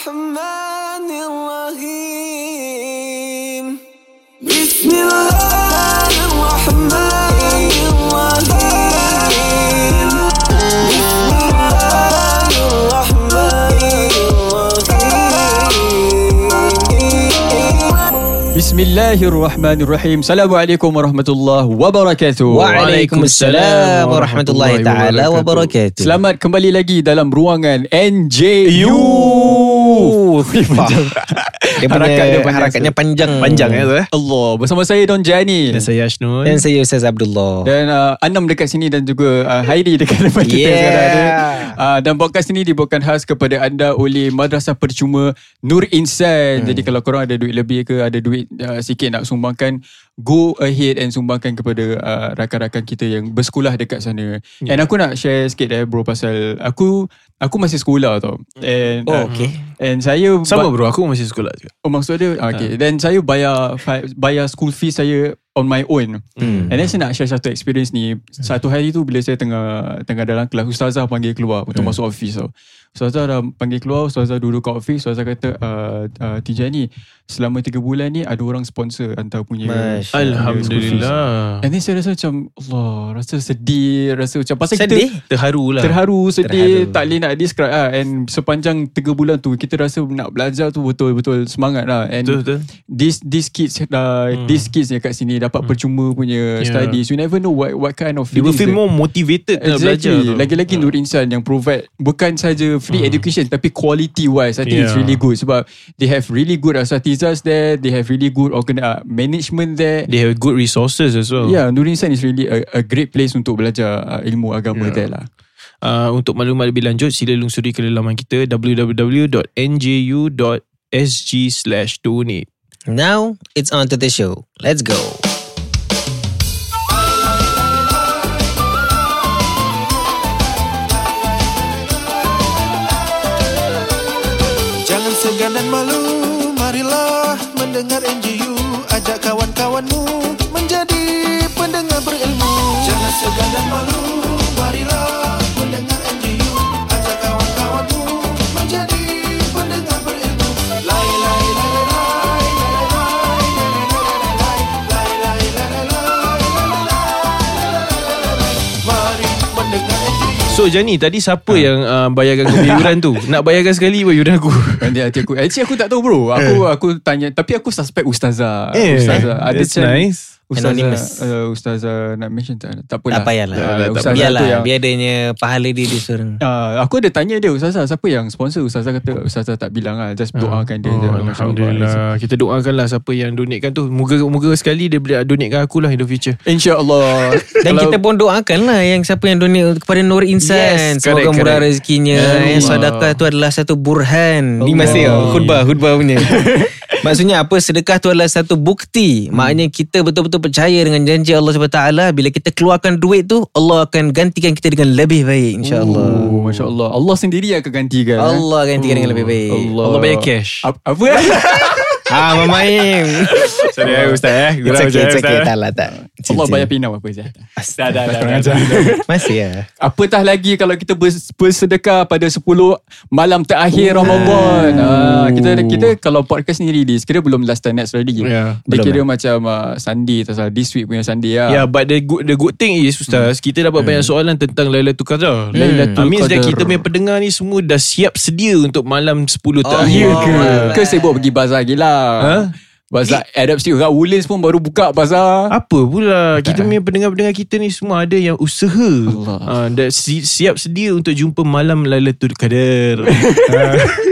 الرحمن الرحيم. بسم الله الرحمن الرحيم. بسم الله بسم الله الرحمن الرحيم. السلام عليكم ورحمة الله وبركاته. وعليكم السلام ورحمة الله تعالى وبركاته. سلام كمالي لقي دلم روان NJU Dia punya Harakat dia panjang, harakatnya panjang. Panjang ya tu eh. Allah bersama saya Don Jani Dan saya Ashnul. Dan saya Ustaz Abdullah. dan uh, Anam dekat sini dan juga uh, Hairi dekat depan kita Yeah. sekarang ni. Uh, dan podcast ini dibawakan khas kepada anda oleh Madrasah Percuma Nur Insan. Hmm. Jadi kalau korang ada duit lebih ke ada duit uh, sikit nak sumbangkan go ahead and sumbangkan kepada uh, rakan-rakan kita yang bersekolah dekat sana. Yeah. And aku nak share sikit eh bro pasal aku aku masih sekolah tau. And Oh, uh, okay. And saya Sama bro, aku masih sekolah juga. Oh maksud dia Okay Then saya bayar Bayar school fees saya On my own Hmm. And then saya nak share satu experience ni Satu hari tu Bila saya tengah Tengah dalam kelas Ustazah panggil keluar Untuk masuk office tau Ustazah dah panggil keluar Ustazah duduk kat office Ustazah kata uh, uh, Tijani Selama 3 bulan ni Ada orang sponsor Hantar punya Masya Alhamdulillah. And then saya rasa macam Allah Rasa sedih Rasa macam Pasal Sedih? kita Terharu lah. Terharu, sedih, Terharu. tak boleh nak describe lah. And sepanjang 3 bulan tu, kita rasa nak belajar tu betul-betul semangat lah. And Betul betul. this these kids uh, hmm. these kids yang kat sini dapat hmm. percuma punya yeah. Yeah. studies you never know what what kind of They will feelings feel more motivated nak belajar Exactly. tu. Lagi-lagi Nur Insan yang provide bukan saja free education tapi quality wise I think it's Yeah. really good sebab they have really good asatizahs there, they have really good organ uh, management there. They have good resources as well. Yeah, Nur Insan is really a, a great place untuk belajar uh, ilmu agama Yeah. there lah. Uh, untuk maklumat lebih lanjut, sila lungsuri ke laman kita www.nju.sg/donate. Now it's on to the show. Let's go. Marilah mendengar NGU Ajak kawan-kawanmu Menjadi pendengar berilmu. Jangan segan dan malu Marilah So Jani, tadi siapa yang uh, bayarkan yuran tu? Nak bayarkan sekali pun yuran aku. Nanti hati aku. Actually aku tak tahu bro. Aku aku tanya. Tapi aku suspect Ustazah. Eh, Ustazah. Ada that's chance nice. Ustazah Anonymous. uh, Ustazah nak mention tak Tak apalah Tak payahlah. Ah, tak Ustazah Biarlah. yang Biar adanya pahala dia dia seorang. Uh, aku ada tanya dia Ustazah siapa yang sponsor Ustazah kata Ustazah tak bilang lah Just doakan dia Oh, Allah. Alhamdulillah. Kita doakanlah siapa yang donatekan tu. Moga moga sekali dia boleh donatekan aku lah in the future. InsyaAllah Dan kita pun doakan lah yang siapa yang donate kepada Nur Insan. Yes, Semoga correct, murah correct. rezekinya. Ya Yang Allah. sedekah tu adalah satu burhan. Ni Allah. masih oh, khutbah, khutbah punya. Maksudnya apa? Sedekah tu adalah satu bukti. Maknanya kita betul-betul percaya dengan janji Allah SWT. Bila kita keluarkan duit tu, Allah akan gantikan kita dengan lebih baik. InsyaAllah. Oh, Masya Allah Allah sendiri akan gantikan eh. Allah gantikan dengan lebih baik. Allah, Allah bayar cash. Ap- Apa Ah, mamaim. Sorry eh Ustaz eh. It's okay, it's okay. Tak lah, tak. Allah bayar pinau apa je Dah dah dah. Masih ya. Apatah lagi kalau kita bers- bersedekah pada 10 malam terakhir Ramadan. Ah, kita kita kalau podcast ni release kira belum last time next ready. Yeah, Dia belum, kira macam uh, Sunday tak salah this week punya Sunday lah. Yeah, but the good the good thing is Ustaz, kita dapat banyak soalan tentang Lailatul Qadar. Lailatul Hmm. means that Qadar. kita punya pendengar ni semua dah siap sedia untuk malam 10 terakhir. Ya ke? Ke sibuk pergi bazar gila. Ha? Bazar Arab Street Orang Woodlands pun baru buka bazar. Apa pula Kita punya pendengar-pendengar kita ni Semua ada yang usaha Allah. uh, Dan si, siap sedia Untuk jumpa malam Lailatul Qadar uh.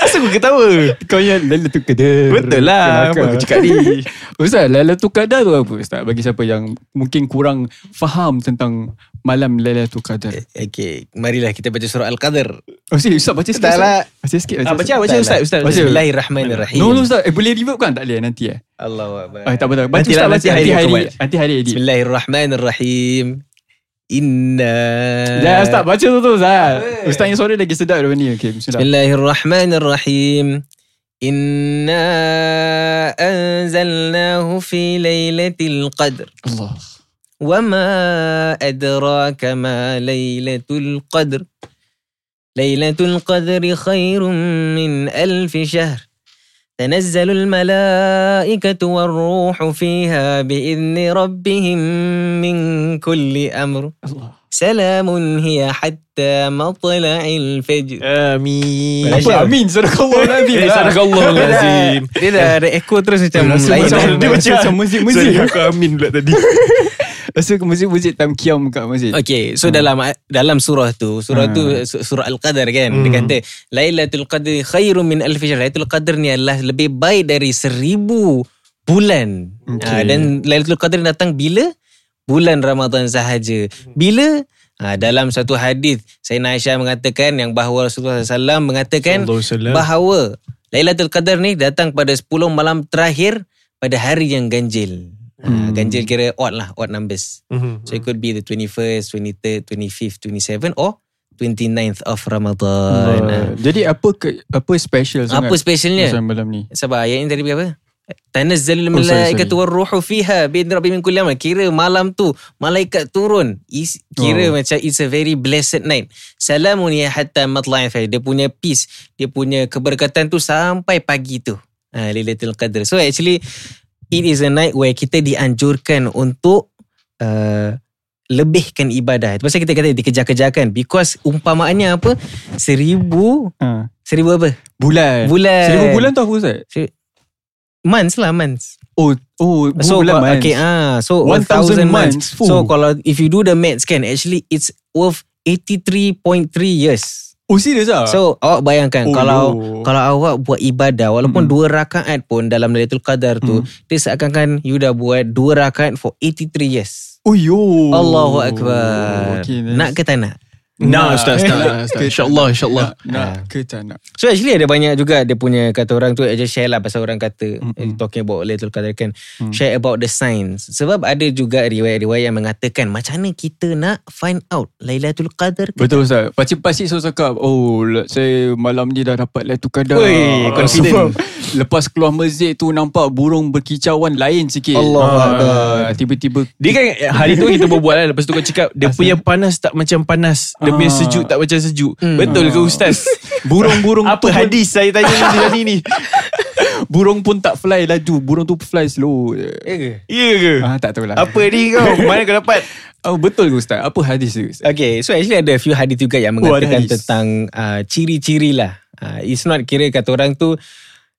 Asal aku ketawa Kau yang Lailatul Qadar. Betul lah Kelakar. Apa aku cakap ni Ustaz, Lailatul Qadar tu apa Ustaz? Bagi siapa yang mungkin kurang faham tentang malam Lailatul Qadar. Okay, marilah kita baca surah Al-Qadar. Oh, sini Ustaz baca sikit. Tak lah. Ustaz. Baca sikit. ah, Baca baca Ustaz Ustaz Baca. Bismillahirrahmanirrahim. No, no Ustaz. Eh, boleh reverb kan? Tak boleh nanti eh. Allahu Akbar. Ah, tak apa tak. apa. Baca Nanti Ustaz. lah, Baca. nanti Nanti hari. Nanti hari edit. Bismillahirrahmanirrahim. إنا لا استنى baca tu tu Ustaz. Ustaz yang suara lagi sedap daripada ni. Okay, bismillah. Bismillahirrahmanirrahim. إنا أنزلناه في ليلة القدر. الله. وما adraka ma laylatul qadr. Laylatul qadr khairun min alfi shahr. تنزل الملائكة والروح فيها بإذن ربهم من كل أمر. سلام هي حتى مطلع الفجر. آمين. آمين صدق الله العظيم. صدق الله العظيم. إذا ريكو ترسل تم لأينا دي بچه آمين لأ دي Rasa muzik-muzik time kiam kat masjid. Okay, so dalam dalam surah tu, surah tu su- surah Al-Qadar kan, dia kata Lailatul Qadri khairun min alfi syahr. Lailatul Qadar ni adalah lebih baik dari seribu bulan. Okay. Okay. dan Lailatul Qadar datang bila? Bulan Ramadan sahaja. Bila? Ha, dalam satu hadis Sayyidina Aisyah mengatakan yang bahawa Rasulullah SAW mengatakan bahawa Lailatul Qadar ni datang pada 10 malam terakhir pada hari yang ganjil. Ha, ganjil kira odd lah, odd numbers. Mhm. So it could be the 21st, 23rd, 25th, 27th or 29th of Ramadan. Uh, jadi apa ke, apa special sangat? Apa specialnya? Malam ni? Sabar, ayat ni tadi apa? Tanazzalul Oh, warruhu fiha bi rabbi min kulli amr. Kira malam tu malaikat turun. Is, kira Oh. macam it's a very blessed night. Salamun ya hatta matla'il fajr. Dia punya peace, dia punya keberkatan tu sampai pagi tu. Ha, Lailatul Qadr. So actually it is a night where kita dianjurkan untuk uh, lebihkan ibadah. Itu pasal kita kata dikejar-kejarkan because umpamaannya apa? Seribu Ha. seribu apa? Bulan. Bulan. Seribu bulan tu apa Ustaz? Months lah months. Oh, oh, So bulan months. okay ah so 1000 1000 months. months. So kalau if you do the maths kan actually it's worth 83.3 years. Oh, serius ah? So awak bayangkan Oh, kalau yo. kalau awak buat ibadah walaupun Mm. dua rakaat pun dalam Lailatul Qadar tu Mm. dia seakan-akan you dah buat dua rakaat for 83 years. oh, yo. Allahu akbar. Okay, nice. Nak ke tak nak? Nah, Ustaz, Ustaz. Nak, Ustaz. InsyaAllah, insyaAllah. Ke tak nak? So actually ada banyak juga dia punya kata orang tu I just share lah pasal orang kata Mm-mm. mm talking about Lailatul Qadar kan Mm. share about the signs sebab ada juga riwayat-riwayat yang mengatakan macam mana kita nak find out Lailatul Qadar ke Betul Ustaz. Pakcik-pakcik selalu cakap, oh saya malam ni dah dapat Lailatul Qadar. Oi, confident. Sebab lepas keluar masjid tu nampak burung berkicauan lain sikit. Allahu Ah. Tiba-tiba Dia kan hari tu kita berbual lah Lepas tu kau cakap Dia punya panas tak macam panas Dia punya Ah. sejuk tak macam sejuk Hmm. Betul ke Ustaz? burung-burung Apa hadis saya tanya ni tadi ni Burung pun tak fly laju. Burung tu fly slow. Ya ke? Ya ke? Ah, tak tahulah. Apa ni kau? Mana kau dapat? Oh, betul ke Ustaz? Apa hadis tu Ustaz? Okay so actually ada a few hadis juga yang Oh, mengatakan hadis. tentang uh, ciri-ciri lah uh, It's not kira kata orang tu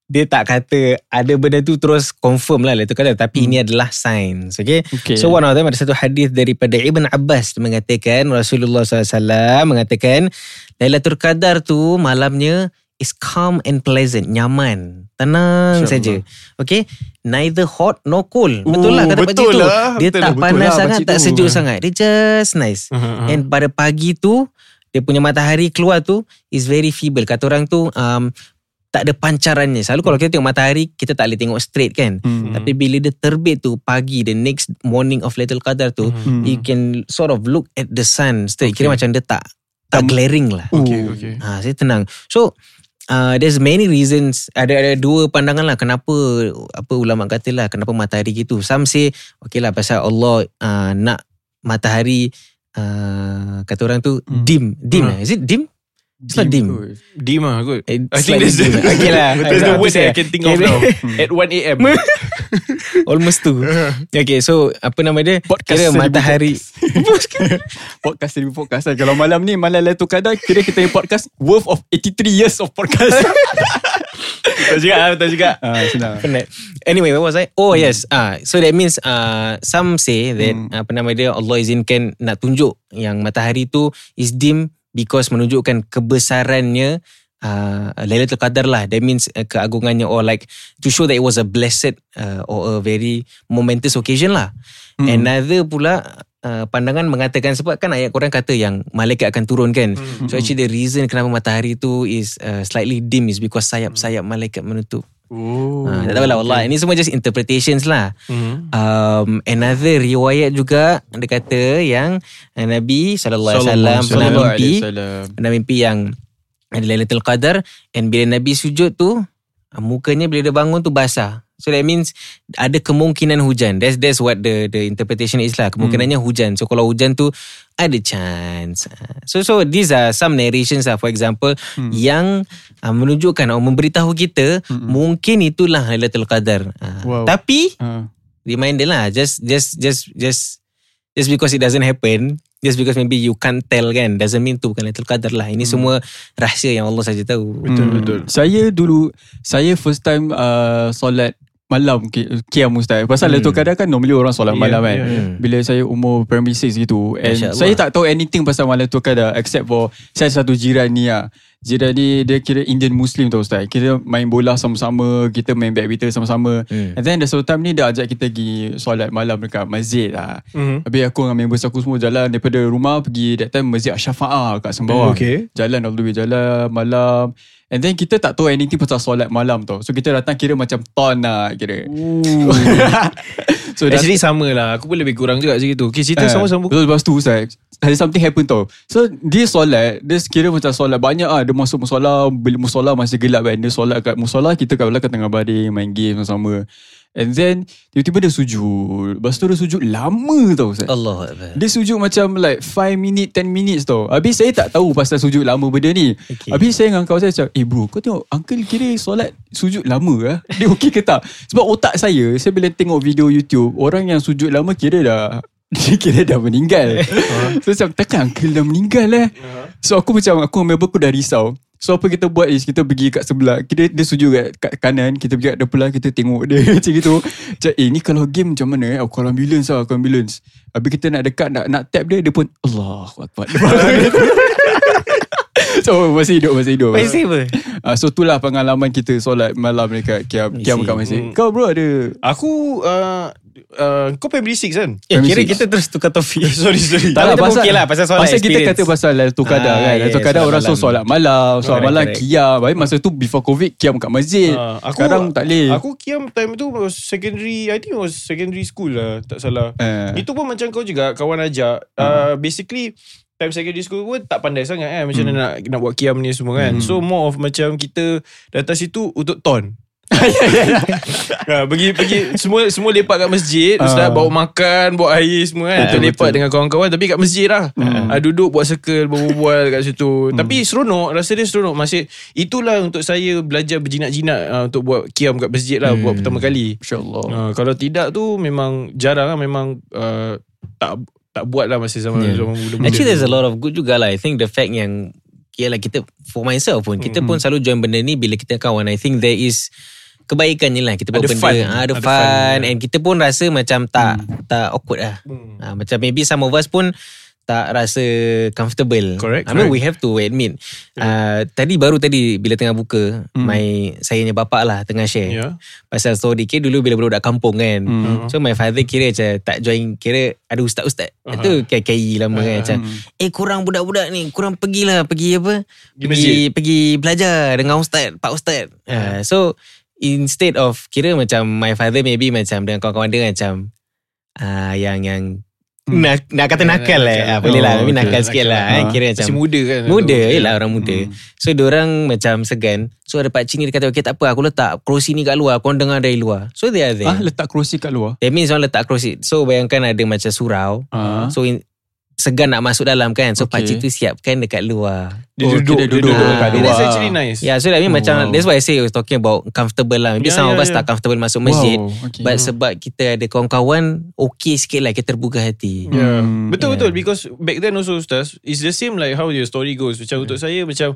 dia tak kata ada benda tu terus confirm lah Lailatul Qadar tapi ini adalah signs okay? Okay. so one of them ada satu hadis daripada Ibn Abbas mengatakan Rasulullah SAW mengatakan Lailatul Qadar tu malamnya is calm and pleasant nyaman tenang saja. Okay neither hot nor cold. Betul lah kata betul pakcik tu. lah, dia betul tak lah, panas lah. sangat tak tu. sejuk sangat. Dia just nice. And pada pagi tu dia punya matahari keluar tu is very feeble. Kata orang tu um, tak ada pancarannya. Selalu kalau kita tengok matahari kita tak boleh tengok straight kan. Hmm. Tapi bila dia terbit tu pagi the next morning of Lailatul Qadar tu Hmm. you can sort of look at the sun straight. Okay. Kira macam dia tak tak glaring lah. Okay, Oh. okay. Ha, saya tenang. So uh, there's many reasons. Ada ada dua pandangan lah kenapa apa ulama kata lah kenapa matahari gitu. Some say okay lah pasal Allah uh, nak matahari uh, kata orang tu Hmm. dim dim. Hmm. Is it dim? It's not dim. kot. Dim lah kot. I think that's the. Okay lah. that's the word that? I can think of now. At 1 a.m. Almost tu. Okay so apa nama dia? Podcast Kira matahari. podcast seribu podcast. Kalau malam ni malam Lailatul Qadar kira kita punya podcast worth of 83 years of podcast. Betul juga lah, betul juga. ah, senang. Penat. Anyway, what was I? Oh yes. Ah, so that means uh, some say that Hmm. apa nama dia Allah izinkan nak tunjuk yang matahari tu is dim because menunjukkan kebesarannya uh, Lailatul Qadar lah. That means uh, keagungannya or like to show that it was a blessed uh, or a very momentous occasion lah. Hmm. Another pula uh, pandangan mengatakan sebab kan ayat Quran kata yang malaikat akan turun kan. Hmm. So actually the reason kenapa matahari tu is uh, slightly dim is because sayap-sayap malaikat menutup. Oh. Ha, tak tahulah Allah. Ini semua just interpretations lah. Hmm. Um, another riwayat juga dia kata yang Nabi Sallallahu pernah mimpi, pernah mimpi yang ada Lailatul Qadar and bila Nabi sujud tu mukanya bila dia bangun tu basah. So that means ada kemungkinan hujan. That's that's what the the interpretation is lah. Kemungkinannya hujan. So kalau hujan tu ada chance. So so these are some narrations lah. For example, yang uh, menunjukkan atau memberitahu kita mungkin itulah Lailatul Qadar. Ah, Wow. Tapi Ah. reminder lah just just just just just because it doesn't happen just because maybe you can't tell kan doesn't mean tu bukan Lailatul Qadar lah ini semua rahsia yang Allah saja tahu Betul Hmm. betul. Saya dulu saya first time uh, solat malam ki- Qiyam Ustaz. Pasal Hmm. hmm. kadang kan normally orang solat Ya, malam kan. ya, ya. Bila saya umur primary 6 gitu and saya tak tahu anything pasal malam tu kadang except for saya satu jiran ni lah. Jiran ni dia kira Indian Muslim tau Ustaz. Kita main bola sama-sama, kita main badminton sama-sama. Hmm. And then the satu time ni dia ajak kita pergi solat malam dekat masjid lah. Mhm. Habis aku dengan members aku semua jalan daripada rumah pergi that time Masjid Asyafa'ah kat Sembawang. Okay. Jalan all the way jalan malam. And then kita tak tahu anything pasal solat malam tau. So kita datang kira macam ton lah kira. so dat- Actually sama lah Aku pun lebih kurang juga macam itu Okay cerita Eh, sama-sama Betul lepas tu Ustaz Ada something happen tau. So dia solat Dia kira macam solat Banyak ah. Dia masuk musola Bila musola masih gelap kan. Dia solat kat musola Kita kat belakang tengah baring Main game sama-sama. And then Tiba-tiba dia sujud. Lepas tu dia sujud lama tau Ustaz. Allah dia sujud macam like 5 minit 10 minutes tau. Habis saya tak tahu pasal sujud lama benda ni. Okay. Habis saya dengan kawan saya macam Eh bro kau tengok Uncle kira solat sujud lama lah Dia okey ke tak? Sebab otak saya Saya bila tengok video YouTube Orang yang sujud lama kira dah Dia kira dah meninggal. So macam takkan uncle dah meninggal eh? So aku macam Aku dengan member aku dah risau. So apa kita buat is Kita pergi kat sebelah. Kita dia sujud kat, kat kanan. Kita pergi kat depan Kita tengok dia. Macam gitu. Macam eh ni kalau game macam mana eh? Aku call ambulance lah Aku ambulance. Habis kita nak dekat Nak, nak tap dia Dia pun Allah Akbar. So masih hidup Masih hidup. Masih apa? uh, So itulah pengalaman kita Solat malam dekat Kiam, kiam kat masjid. Hmm. Kau bro ada Aku uh, uh, Kau primary 6 kan? Eh, kira Permisi. kita terus tukar topik Sorry sorry. Tak, Tapi okey lah, pasal solat Pasal kita experience. kata pasal Lailatul Qadar Ah, kan? Yeah, Qadar solat orang so malam. solat malam Solat malam correct. kiam. Habis masa tu before covid Kiam kat masjid. Ah, aku, Sekarang tak boleh. Aku kiam time tu secondary I think was secondary school lah Tak salah. Eh. Itu pun macam kau juga Kawan ajak. Uh, Basically Time secondary school pun Tak pandai sangat kan Macam mana nak, nak buat kiam ni semua kan? So more of macam Kita Datang situ Untuk ton ha, pergi pergi semua semua lepak kat masjid. Ustaz Ah. bawa makan bawa air semua kan. Betul, kita lepak betul. dengan kawan-kawan tapi kat masjid lah. Ha, duduk buat circle berbual kat situ. Tapi seronok rasa dia seronok. Masih itulah untuk saya belajar berjinak-jinak uh, untuk buat kiam kat masjid lah buat pertama kali. InsyaAllah. Uh, kalau tidak tu memang jarang lah memang uh, tak tak buat lah masa zaman Yeah. zaman muda-muda. Actually there's a lot of good juga lah I think the fact yang Yalah kita For myself pun Kita pun selalu join benda ni Bila kita kawan. I think there is Kebaikannya lah. Kita buat Ada benda fun. ah, Ada Ada fun, fun, And kita pun rasa macam Tak tak awkward lah. Hmm. ah, Macam maybe some of us pun tak rasa comfortable. Correct, I mean correct. we have to admit. Uh, tadi baru tadi bila tengah buka, Hmm. my sayanya bapak lah tengah share. Ya. Pasal story kira dulu bila budak kampung kan. Hmm. So my father kira macam tak join kira ada ustaz-ustaz. Aha. Itu kayak KI lama kan macam Hmm. eh kurang budak-budak ni kurang pergilah pergi apa? Pergi Pergi pergi belajar dengan ustaz, pak ustaz. Uh, so instead of kira macam my father maybe macam dengan kawan-kawan dia macam uh, yang yang. Nak, nak kata nakal lah. Ah, boleh lah. Oh, Maybe okay. nakal sikit lah. eh. Ah. Kira macam Masih muda kan Muda tu. je lah orang muda Hmm. So diorang macam segan So ada pakcik ni dia kata Okay tak apa aku letak kerusi ni kat luar Korang dengar dari luar So they are there Ah letak kerusi kat luar. That means orang letak kerusi So bayangkan ada macam surau Ah. So in, segan nak masuk dalam kan So Okay. pakcik tu siapkan dekat luar Dia Oh, duduk, dia duduk duduk kat It is luar. actually nice. Yeah so that means Oh, macam wow. That's why I say I was talking about Comfortable lah Maybe Yeah, some of yeah, us yeah. tak comfortable masuk masjid Wow, okay. But sebab kita ada kawan-kawan Okay sikit lah Kita terbuka hati Yeah. Hmm, betul yeah. betul because back then also Ustaz it's the same like how your story goes. Macam untuk saya macam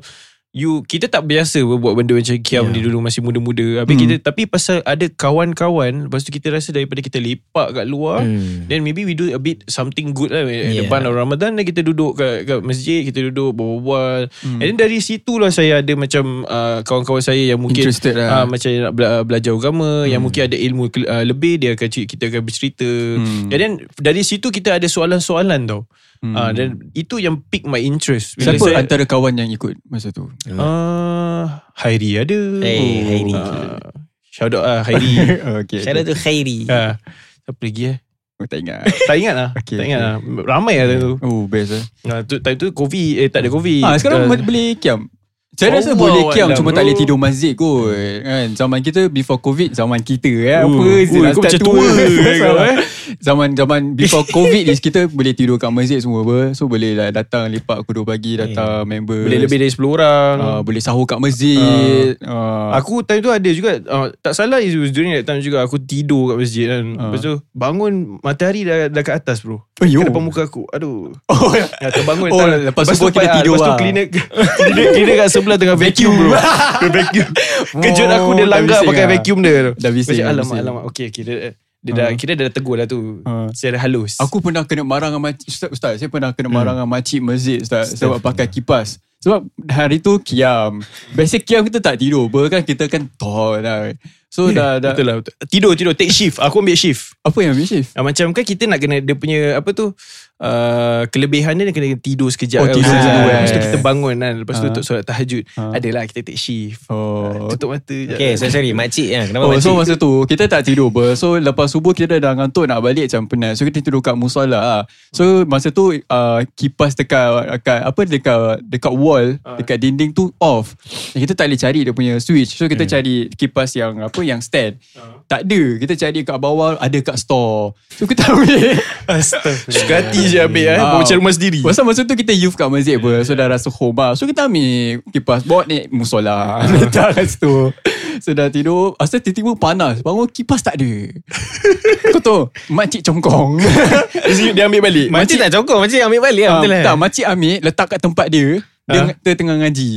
you kita tak biasa buat benda macam kiam Yeah. ni dulu masih muda-muda. Habis Hmm. kita tapi pasal ada kawan-kawan lepas tu kita rasa daripada kita lepak kat luar Hmm. Then maybe we do a bit something good lah yeah. Depan Ramadan Then kita duduk kat, kat masjid Kita duduk berbual Hmm. And then dari situ lah saya ada macam uh, Kawan-kawan saya yang mungkin Interested lah. uh, Macam nak bela- belajar agama Yang mungkin ada ilmu uh, lebih Dia akan kita akan bercerita Hmm. And then dari situ kita ada soalan-soalan tau Hmm. uh, Dan itu yang pick my interest Siapa saya, antara kawan yang ikut masa tu? uh, Hairi ada Hey, Hairi. uh, Shout out lah Hairi okay. Shout out to Khairi uh, Siapa lagi eh Oh, tak ingat. Tak ingat lah Okay, Tak ingat okay. lah Ramai lah tu Oh, best eh. Nah, tu, time tu COVID eh tak ada COVID. Ah, sekarang uh, uh, boleh kiam. Saya rasa Allah boleh kiam Cuma tak bro. boleh tidur masjid kot kan? Zaman kita Before covid Zaman kita ya. Uh, Apa uh, Zil, kau start macam tua, eh, kau, eh? Zaman zaman Before covid ni Kita boleh tidur kat masjid semua apa. So boleh lah datang Lepak pukul 2 pagi Datang member Boleh lebih dari 10 orang uh, Boleh sahur kat masjid uh, Aku time tu ada juga uh, Tak salah it was during that time juga Aku tidur kat masjid kan Ah. Lepas tu Bangun Matahari dah, dah kat atas bro Oh, yo. Kat depan muka aku Aduh Oh ya Ya, terbangun Oh, tak- lepas subuh tu, kita tidur Lepas tu lah. cleaner Cleaner, cleaner kat sebelah tengah vacuum bro. vacuum. Kejut aku dia dah langgar pakai lah. vacuum dia. Dah bising, Macam dah alamak alamak. Okay okay. Dia, dia dah, Kira dia dah tegur lah tu. Ah. Secara halus. Aku pernah kena marah dengan makcik. Ustaz, Ustaz saya pernah kena marah dengan makcik masjid Ustaz Sebab pakai kipas. Sebab hari tu kiam. Biasa kiam kita tak tidur. Apa kan Kita kan tol lah So dah, dah Betul lah. Betul. Tidur tidur. Take shift. Aku ambil shift. Apa yang ambil shift? Ah, macam kan kita nak kena dia punya apa tu uh, kelebihan dia dia kena tidur sekejap Oh, kan. tidur Lepas tu- dulu, eh. Lepas tu kita bangun kan Lepas tu Ah. untuk solat tahajud Ah. Adalah kita take shift Oh Tutup mata je Okay so sorry Makcik ya. Kenapa Oh, makcik so masa tu kita tak tidur ber. So lepas subuh kita dah ngantuk nak balik macam penat. So kita tidur kat musola lah. So masa tu uh, kipas dekat dekat apa dekat dekat wall, dekat dinding tu off. Dan kita tak boleh cari dia punya switch. So kita cari kipas yang apa yang stand. Tak ada. Kita cari kat bawah ada kat store. So kita ambil. Suka hati je ambil eh Ah. Bawa macam rumah sendiri Pasal masa tu kita youth kat masjid ber. So dah rasa home lah. So kita ambil kipas bawa ni musola. Letak kat situ. So dah tidur. Asal tiba-tiba panas. Bangun kipas tak ada. Kau tahu Makcik congkong Dia ambil balik Makcik tak cokong Makcik ambil balik lah Ah, Betul lah Tak makcik ambil Letak kat tempat dia Dia, Ha? dia tengah ngaji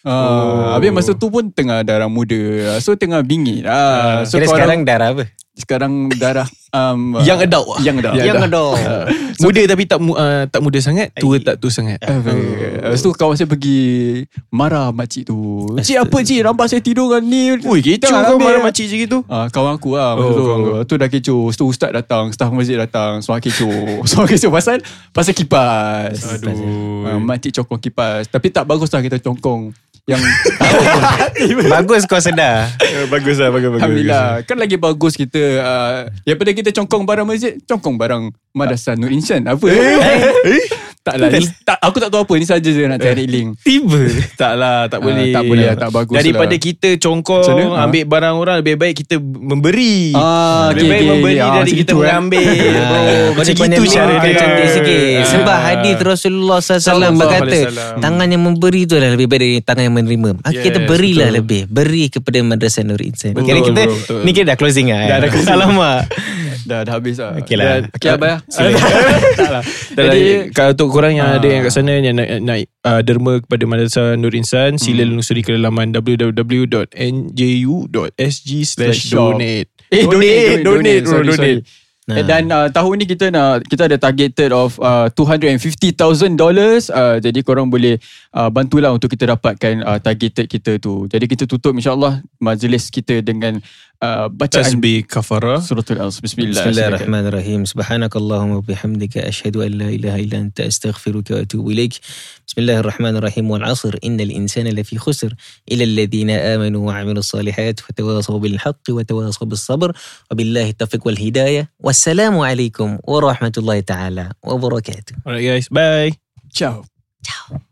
Uh, Oh. Habis masa tu pun Tengah darah muda So tengah bingit lah So Kira sekarang darah apa Sekarang darah um, Young adult. Young adult. Yang ada Muda tapi tak uh, tak muda sangat Tua tak tua sangat. Uh, Lepas tu kawan saya pergi Marah makcik tu. Cik apa cik? Nampak saya tidur kan? Ni Ui kecoh kau ambil. marah makcik je gitu Ah, kawan aku lah. Oh, oh, tu, kawan tu dah kecoh. Lepas tu ustaz datang Staf masjid datang. Semua kecoh. Semua kecoh pasal Pasal kipas. Aduh. uh, Makcik cokong kipas. Tapi tak bagus lah kita congkong. Yang Bagus kau sedar. Bagus lah bagus, bagus Alhamdulillah. Kan lagi bagus kita uh, Daripada kita congkong barang masjid Congkong barang Madrasah Nur Insan Apa eh? Tak lah ni, tak, Aku tak tahu apa Ni saja je nak cari link Tiba Tak lah Tak Ah, boleh tak boleh lah, tak bagus Daripada lah. kita congkong Macam mana? Ah. Ambil barang orang Lebih baik kita memberi Ah, Lebih okay, baik okay, memberi okay. Ah, Dari kita eh. mengambil bro. Ah, Macam gitu cara dia cantik sikit Ah. Sebab hadis Rasulullah SAW Sallallahu berkata alaihi wasallam. Tangan yang memberi tu adalah lebih baik dari tangan yang menerima Yes, kita berilah betul. lebih Beri kepada Madrasah Nur Insan Betul, Kira kita bro, betul. Ni kira dah closing lah Dah, dah closing. Alamak Dah dah habis lah Okey lah. Dah- Okey Abah Tak lah Jadi Jadi kalau untuk korang yang ada Ah. yang kat sana yang nak naik uh, derma kepada Madrasah Nur Insan, sila lusuri ke laman www.nju.sg/donate. Eh donate donate, bro, Sorry, donate. sorry. Eh, Dan uh, tahun ni kita nak kita ada targeted of uh, $250,000 uh, jadi korang boleh uh, bantulah untuk kita dapatkan uh, targeted kita tu. Jadi kita tutup insyaallah majlis kita dengan آه، تسبي كفر. سورة الأرض بسم الله. بسم الله الرحمن الرحيم. سبحانك اللهم وبحمدك أشهد أن لا إله إلا أنت أستغفرك وأتوب إليك. بسم الله الرحمن الرحيم. والعصر. إن الإنسان لفي خسر إلى الذين آمنوا وعملوا الصالحات وتواصوا بالحق وتواصوا بالصبر. وبالله التوفيق والهداية. والسلام عليكم ورحمة الله تعالى وبركاته. باي تشاو bye.